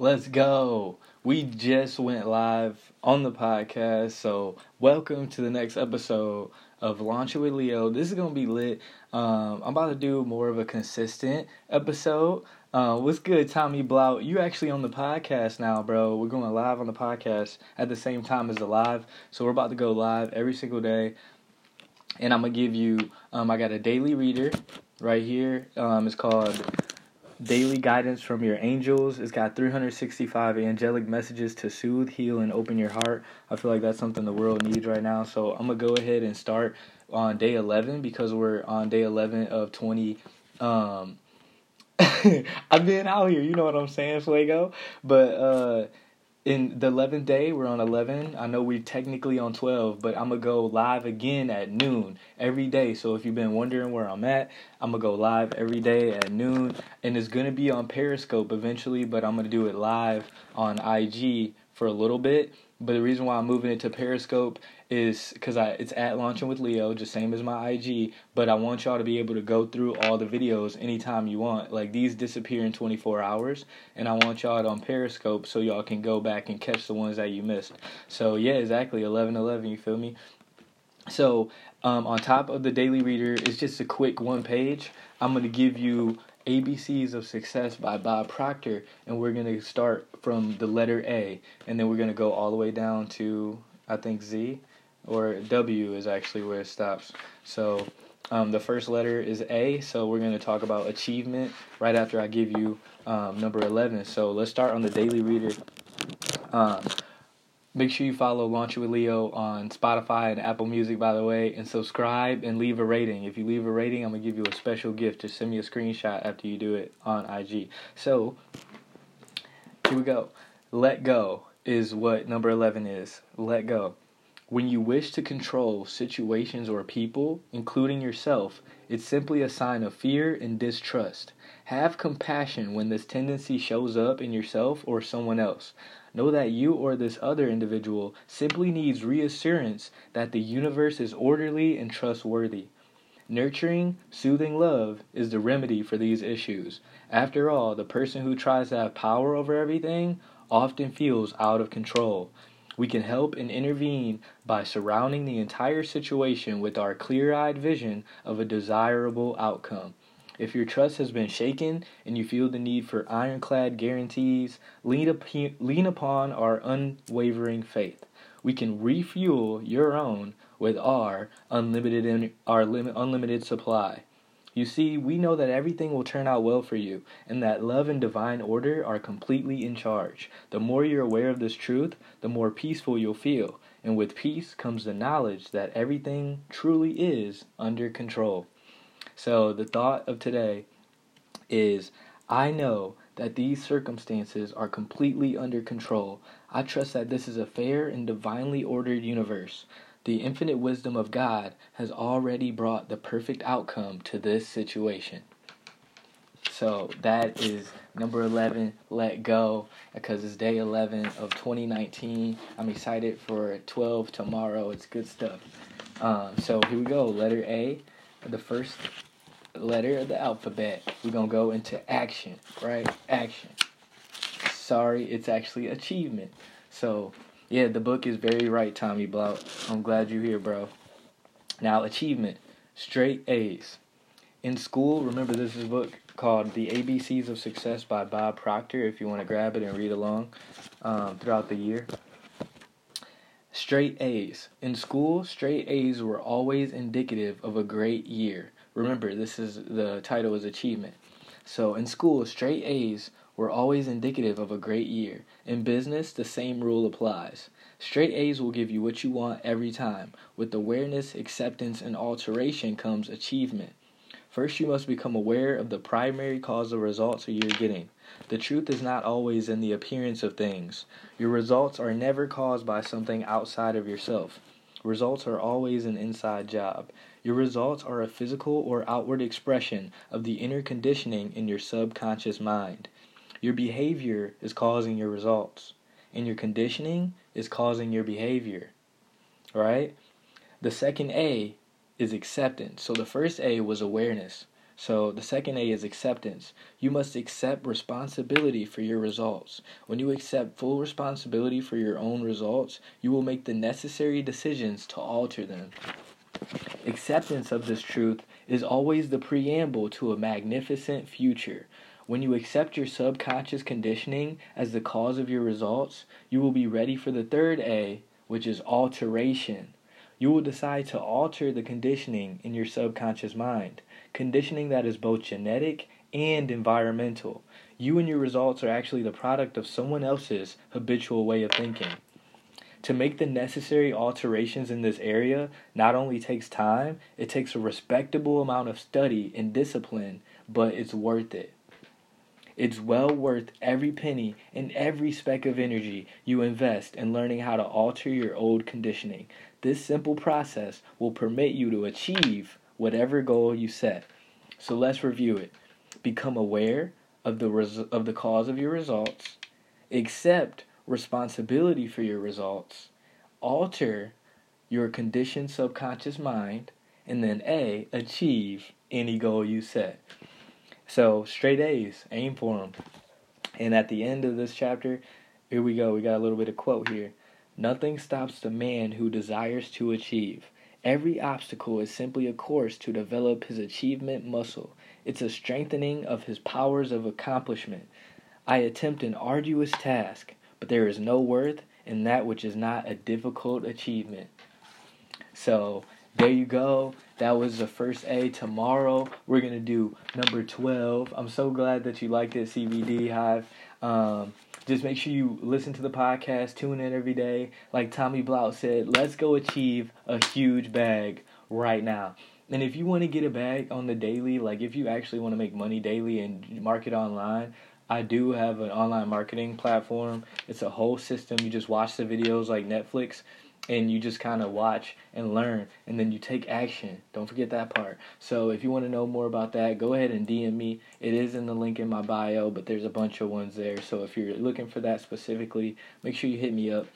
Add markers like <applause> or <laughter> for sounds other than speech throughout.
Let's go. We just went live on the podcast, so welcome to the next episode of Launch It with Leo. This is gonna be lit. Um, I'm about to do more of a consistent episode. Uh, what's good, Tommy Blau? You actually on the podcast now, bro. We're going live on the podcast at the same time as the live, so we're about to go live every single day. And I'm gonna give you. Um, I got a daily reader right here. Um, it's called Daily Guidance from Your Angels. It's got 365 angelic messages to soothe, heal, and open your heart. I feel like that's something the world needs right now. So I'm gonna go ahead and start on day 11 because we're on day 11 of 20. Um, <laughs> I've been out here, you know what I'm saying, Fuego. But uh, in the 11th day we're on 11 i know we're technically on 12 but i'm gonna go live again at noon every day. So if you've been wondering where i'm at i'm gonna go live every day at noon. And it's gonna be on periscope eventually but i'm gonna do it live on ig for a little bit. But the reason why i'm moving it to periscope is because I it's at launching with Leo, just same as my IG. But I want y'all to be able to go through all the videos anytime you want. Like these disappear in 24 hours, and I want y'all on Periscope so y'all can go back and catch the ones that you missed. So yeah, exactly 11 11. You feel me? So um, on top of the daily reader, it's just a quick one page. I'm gonna give you ABCs of Success by Bob Proctor, and we're gonna start from the letter A, and then we're gonna go all the way down to I think Z or W is actually where it stops. So um, the first letter is A, so we're going to talk about achievement right after I give you um, number 11. So let's start on the daily reader. Um, make sure you follow Launch with Leo on Spotify and Apple Music, by the way, and subscribe and leave a rating. If you leave a rating, I'm going to give you a special gift. Just send me a screenshot after you do it on IG. So here we go. Let go is what number 11 is. Let go. When you wish to control situations or people, including yourself, it's simply a sign of fear and distrust. Have compassion when this tendency shows up in yourself or someone else. Know that you or this other individual simply needs reassurance that the universe is orderly and trustworthy. Nurturing, soothing love is the remedy for these issues. After all, the person who tries to have power over everything often feels out of control. We can help and intervene by surrounding the entire situation with our clear eyed vision of a desirable outcome. If your trust has been shaken and you feel the need for ironclad guarantees, lean, up, lean upon our unwavering faith. We can refuel your own with our unlimited our lim- unlimited supply. You see, we know that everything will turn out well for you, and that love and divine order are completely in charge. The more you're aware of this truth, the more peaceful you'll feel, and with peace comes the knowledge that everything truly is under control. So, the thought of today is I know that these circumstances are completely under control. I trust that this is a fair and divinely ordered universe. The infinite wisdom of God has already brought the perfect outcome to this situation. So that is number 11, Let Go, because it's day 11 of 2019. I'm excited for 12 tomorrow. It's good stuff. Um, so here we go. Letter A, the first letter of the alphabet. We're going to go into action, right? Action. Sorry, it's actually achievement. So yeah, the book is very right, Tommy Blount. I'm glad you're here, bro. Now, achievement, straight A's. In school, remember this is a book called The ABCs of Success by Bob Proctor, if you want to grab it and read along um, throughout the year. Straight A's. In school, straight A's were always indicative of a great year. Remember, this is the title is achievement. So in school, straight A's were always indicative of a great year. In business, the same rule applies. Straight A's will give you what you want every time. With awareness, acceptance, and alteration comes achievement. First, you must become aware of the primary cause of results you're getting. The truth is not always in the appearance of things. Your results are never caused by something outside of yourself. Results are always an inside job. Your results are a physical or outward expression of the inner conditioning in your subconscious mind. Your behavior is causing your results, and your conditioning is causing your behavior. Right? The second A is acceptance. So the first A was awareness. So the second A is acceptance. You must accept responsibility for your results. When you accept full responsibility for your own results, you will make the necessary decisions to alter them. Acceptance of this truth is always the preamble to a magnificent future. When you accept your subconscious conditioning as the cause of your results, you will be ready for the third A, which is alteration. You will decide to alter the conditioning in your subconscious mind, conditioning that is both genetic and environmental. You and your results are actually the product of someone else's habitual way of thinking. To make the necessary alterations in this area not only takes time, it takes a respectable amount of study and discipline, but it's worth it. It's well worth every penny and every speck of energy you invest in learning how to alter your old conditioning. This simple process will permit you to achieve whatever goal you set. So let's review it. Become aware of the res- of the cause of your results. Accept responsibility for your results, alter your conditioned subconscious mind, and then A, achieve any goal you set. So, straight A's, aim for them. And at the end of this chapter, here we go. We got a little bit of quote here. Nothing stops the man who desires to achieve. Every obstacle is simply a course to develop his achievement muscle. It's a strengthening of his powers of accomplishment. I attempt an arduous task but there is no worth in that which is not a difficult achievement. So there you go. That was the first A. Tomorrow we're gonna do number twelve. I'm so glad that you liked it, CBD Hive. Um, just make sure you listen to the podcast, tune in every day. Like Tommy Blount said, let's go achieve a huge bag right now. And if you want to get a bag on the daily, like if you actually want to make money daily and market online, I do have an online marketing platform. It's a whole system. You just watch the videos like Netflix and you just kind of watch and learn and then you take action. Don't forget that part. So if you want to know more about that, go ahead and DM me. It is in the link in my bio, but there's a bunch of ones there. So if you're looking for that specifically, make sure you hit me up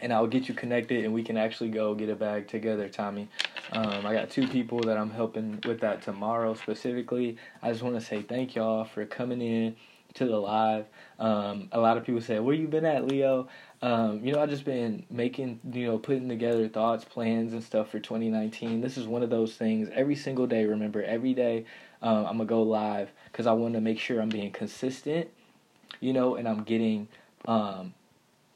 and I'll get you connected and we can actually go get a bag together, Tommy. Um, I got two people that I'm helping with that tomorrow specifically. I just want to say thank y'all for coming in to the live. Um, a lot of people say, "Where you been at, Leo?" Um, you know, I've just been making, you know, putting together thoughts, plans, and stuff for 2019. This is one of those things. Every single day, remember, every day, um, I'm gonna go live because I want to make sure I'm being consistent, you know, and I'm getting um,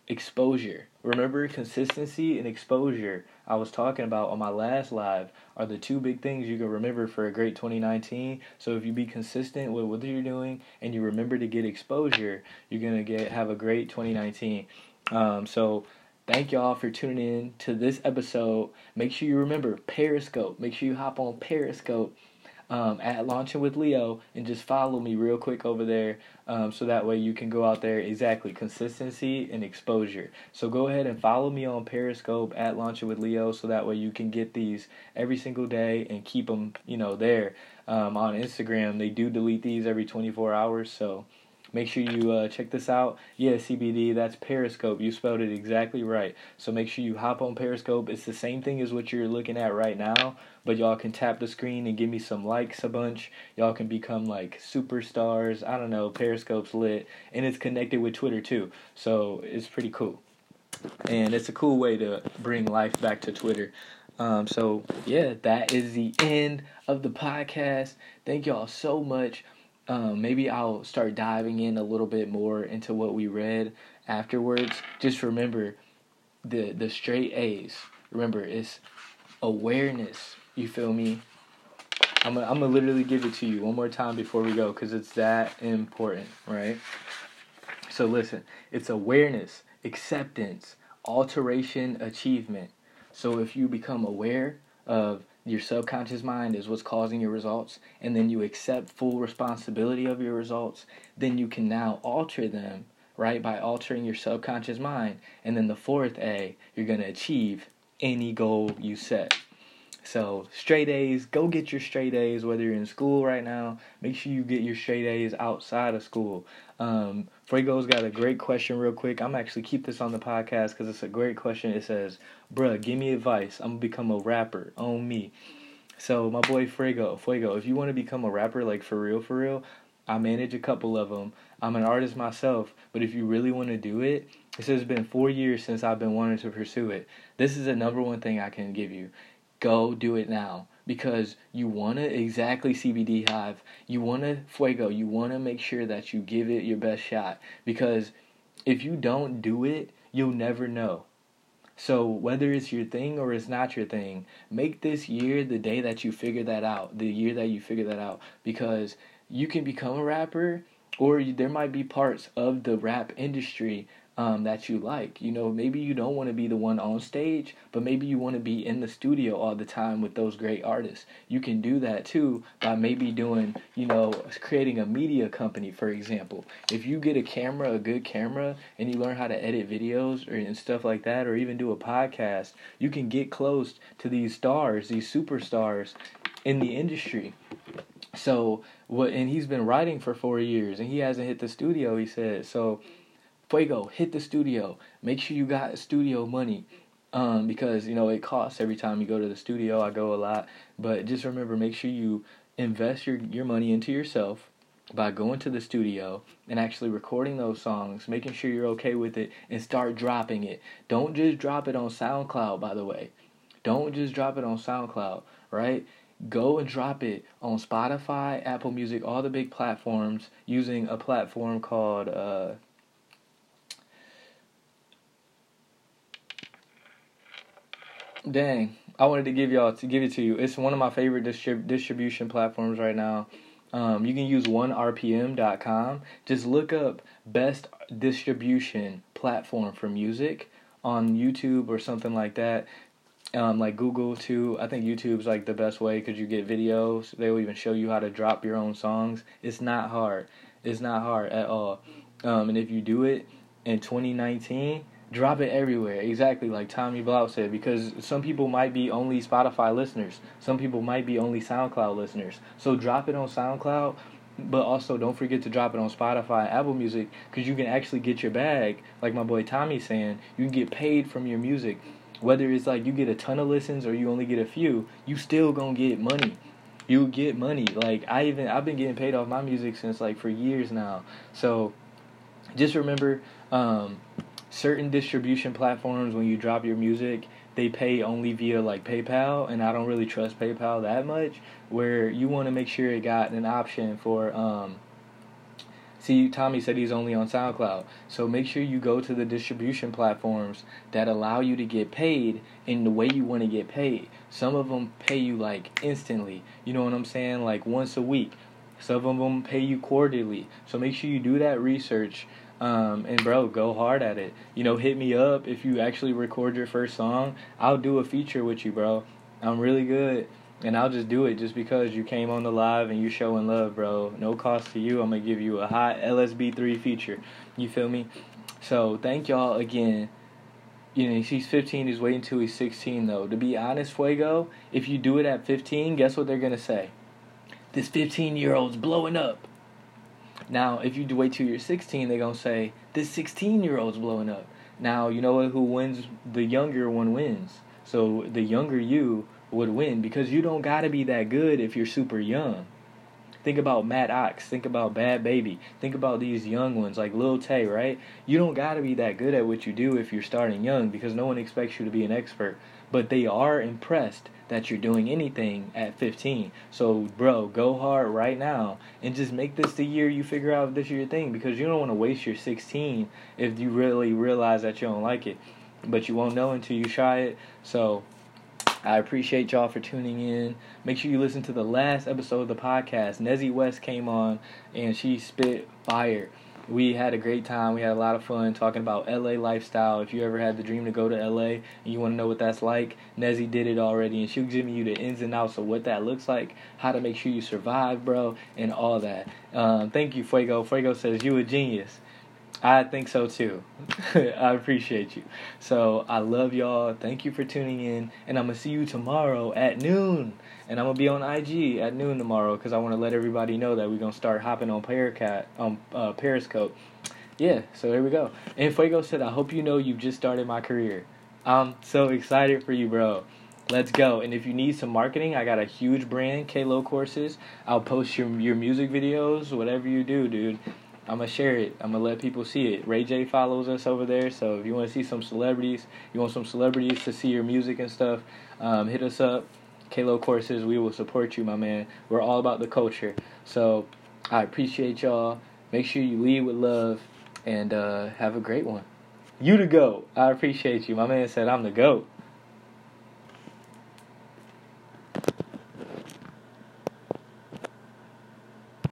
exposure. Remember, consistency and exposure I was talking about on my last live are the two big things you can remember for a great 2019. So if you be consistent with what you're doing and you remember to get exposure, you're gonna get have a great 2019. Um, so thank y'all for tuning in to this episode. Make sure you remember Periscope. Make sure you hop on Periscope um, at Launching with Leo and just follow me real quick over there um, so that way you can go out there exactly consistency and exposure. So go ahead and follow me on Periscope at Launching with Leo so that way you can get these every single day and keep them you know there um, on Instagram. They do delete these every 24 hours so Make sure you uh, check this out. Yeah, CBD, that's Periscope. You spelled it exactly right. So make sure you hop on Periscope. It's the same thing as what you're looking at right now, but y'all can tap the screen and give me some likes a bunch. Y'all can become like superstars. I don't know. Periscope's lit, and it's connected with Twitter too. So it's pretty cool. And it's a cool way to bring life back to Twitter. Um, so yeah, that is the end of the podcast. Thank y'all so much um, maybe I'll start diving in a little bit more into what we read afterwards. Just remember the the straight A's. Remember, it's awareness. You feel me? I'm gonna, I'm gonna literally give it to you one more time before we go because it's that important, right? So listen, it's awareness, acceptance, alteration, achievement. So if you become aware of your subconscious mind is what's causing your results, and then you accept full responsibility of your results, then you can now alter them, right, by altering your subconscious mind. And then the fourth A, you're going to achieve any goal you set. So, straight A's, go get your straight A's, whether you're in school right now. Make sure you get your straight A's outside of school. Um, Fuego's got a great question, real quick. I'm actually keep this on the podcast because it's a great question. It says, Bruh, give me advice. I'm gonna become a rapper. Own me. So my boy Fuego, Fuego, if you want to become a rapper like for real, for real, I manage a couple of them. I'm an artist myself, but if you really want to do it, it has been four years since I've been wanting to pursue it. This is the number one thing I can give you. Go do it now because you want to exactly CBD Hive. You want to Fuego. You want to make sure that you give it your best shot because if you don't do it, you'll never know. So whether it's your thing or it's not your thing, make this year the day that you figure that out, the year that you figure that out because you can become a rapper or there might be parts of the rap industry um, that you like. You know, maybe you don't want to be the one on stage, but maybe you want to be in the studio all the time with those great artists. You can do that too by maybe doing, you know, creating a media company, for example. If you get a camera, a good camera, and you learn how to edit videos or and stuff like that, or even do a podcast, you can get close to these stars, these superstars in the industry. So what? And he's been writing for four years, and he hasn't hit the studio. He said so Fuego, hit the studio. Make sure you got studio money. Um, because you know it costs every time you go to the studio. I go a lot, but just remember, make sure you invest your your money into yourself by going to the studio and actually recording those songs, making sure you're okay with it, and start dropping it. Don't just drop it on SoundCloud, by the way. Don't just drop it on SoundCloud, right? Go and drop it on Spotify, Apple Music, all the big platforms using a platform called. Uh, Dang, I wanted to give y'all to give it to you. It's one of my favorite distrib- distribution platforms right now. Um, you can use onerpm.com. Just look up best distribution platform for music on YouTube or something like that. Um, like Google too. I think YouTube's like the best way because you get videos. They will even show you how to drop your own songs. It's not hard. It's not hard at all. Um, and if you do it in 2019 drop it everywhere. Exactly like Tommy Blau said, because some people might be only Spotify listeners, some people might be only SoundCloud listeners. So drop it on SoundCloud, but also don't forget to drop it on Spotify, Apple Music, because you can actually get your bag. Like my boy Tommy's saying, you can get paid from your music. Whether it's like you get a ton of listens or you only get a few, you still gonna get money. You get money. Like I even I've been getting paid off my music since like for years now. So just remember um, certain distribution platforms when you drop your music they pay only via like PayPal and I don't really trust PayPal that much where you want to make sure it got an option for um see Tommy said he's only on SoundCloud. So make sure you go to the distribution platforms that allow you to get paid in the way you want to get paid. Some of them pay you like instantly. You know what I'm saying? Like once a week. Some of them pay you quarterly. So make sure you do that research um, and bro, go hard at it. You know, hit me up if you actually record your first song. I'll do a feature with you, bro. I'm really good, and I'll just do it just because you came on the live and you showing love, bro. No cost to you. I'm gonna give you a hot LSB3 feature. You feel me? So thank y'all again. You know, he's 15. He's waiting until he's 16, though. To be honest, Fuego, if you do it at 15, guess what they're gonna say? This 15 year old's blowing up. Now, if you wait till you're 16, they're gonna say this 16 year old's blowing up. Now, you know what? Who wins? The younger one wins. So the younger you would win because you don't gotta be that good if you're super young. Think about Matt Ox. Think about Bhad Bhabie. Think about these young ones like Lil Tay, right? You don't gotta be that good at what you do if you're starting young because no one expects you to be an expert. But they are impressed that you're doing anything at 15. So, bro, go hard right now and just make this the year you figure out if this is your thing because you don't want to waste your 16 if you really realize that you don't like it. But you won't know until you try it. So, I appreciate y'all for tuning in. Make sure you listen to the last episode of the podcast. Nezzy West came on and she spit fire we had a great time. We had a lot of fun talking about LA lifestyle. If you ever had the dream to go to LA and you want to know what that's like, Nezzy did it already, and she'll give you the ins and outs of what that looks like, how to make sure you survive, bro, and all that. Um, thank you, Fuego. Fuego says you a genius. I think so too. <laughs> I appreciate you. So I love y'all. Thank you for tuning in, and I'm gonna see you tomorrow at noon. And I'm gonna be on IG at noon tomorrow because I want to let everybody know that we're gonna start hopping on Paracat on uh, Periscope. Yeah, so here we go. And Fuego said, "I hope you know you've just started my career. I'm so excited for you, bro. Let's go. And if you need some marketing, I got a huge brand, Kalo Courses. I'll post your your music videos, whatever you do, dude. I'm gonna share it. I'm gonna let people see it. Ray J follows us over there, so if you want to see some celebrities, you want some celebrities to see your music and stuff, um, hit us up. Kalo Courses, we will support you, my man. We're all about the culture. So I appreciate y'all. Make sure you lead with love and uh, have a great one. You to go. I appreciate you. My man said I'm the GOAT.